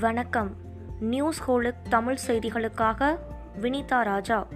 வணக்கம். நியூஸ் ஹோலுக் தமிழ் செய்திகளுக்காக வினிதா ராஜா.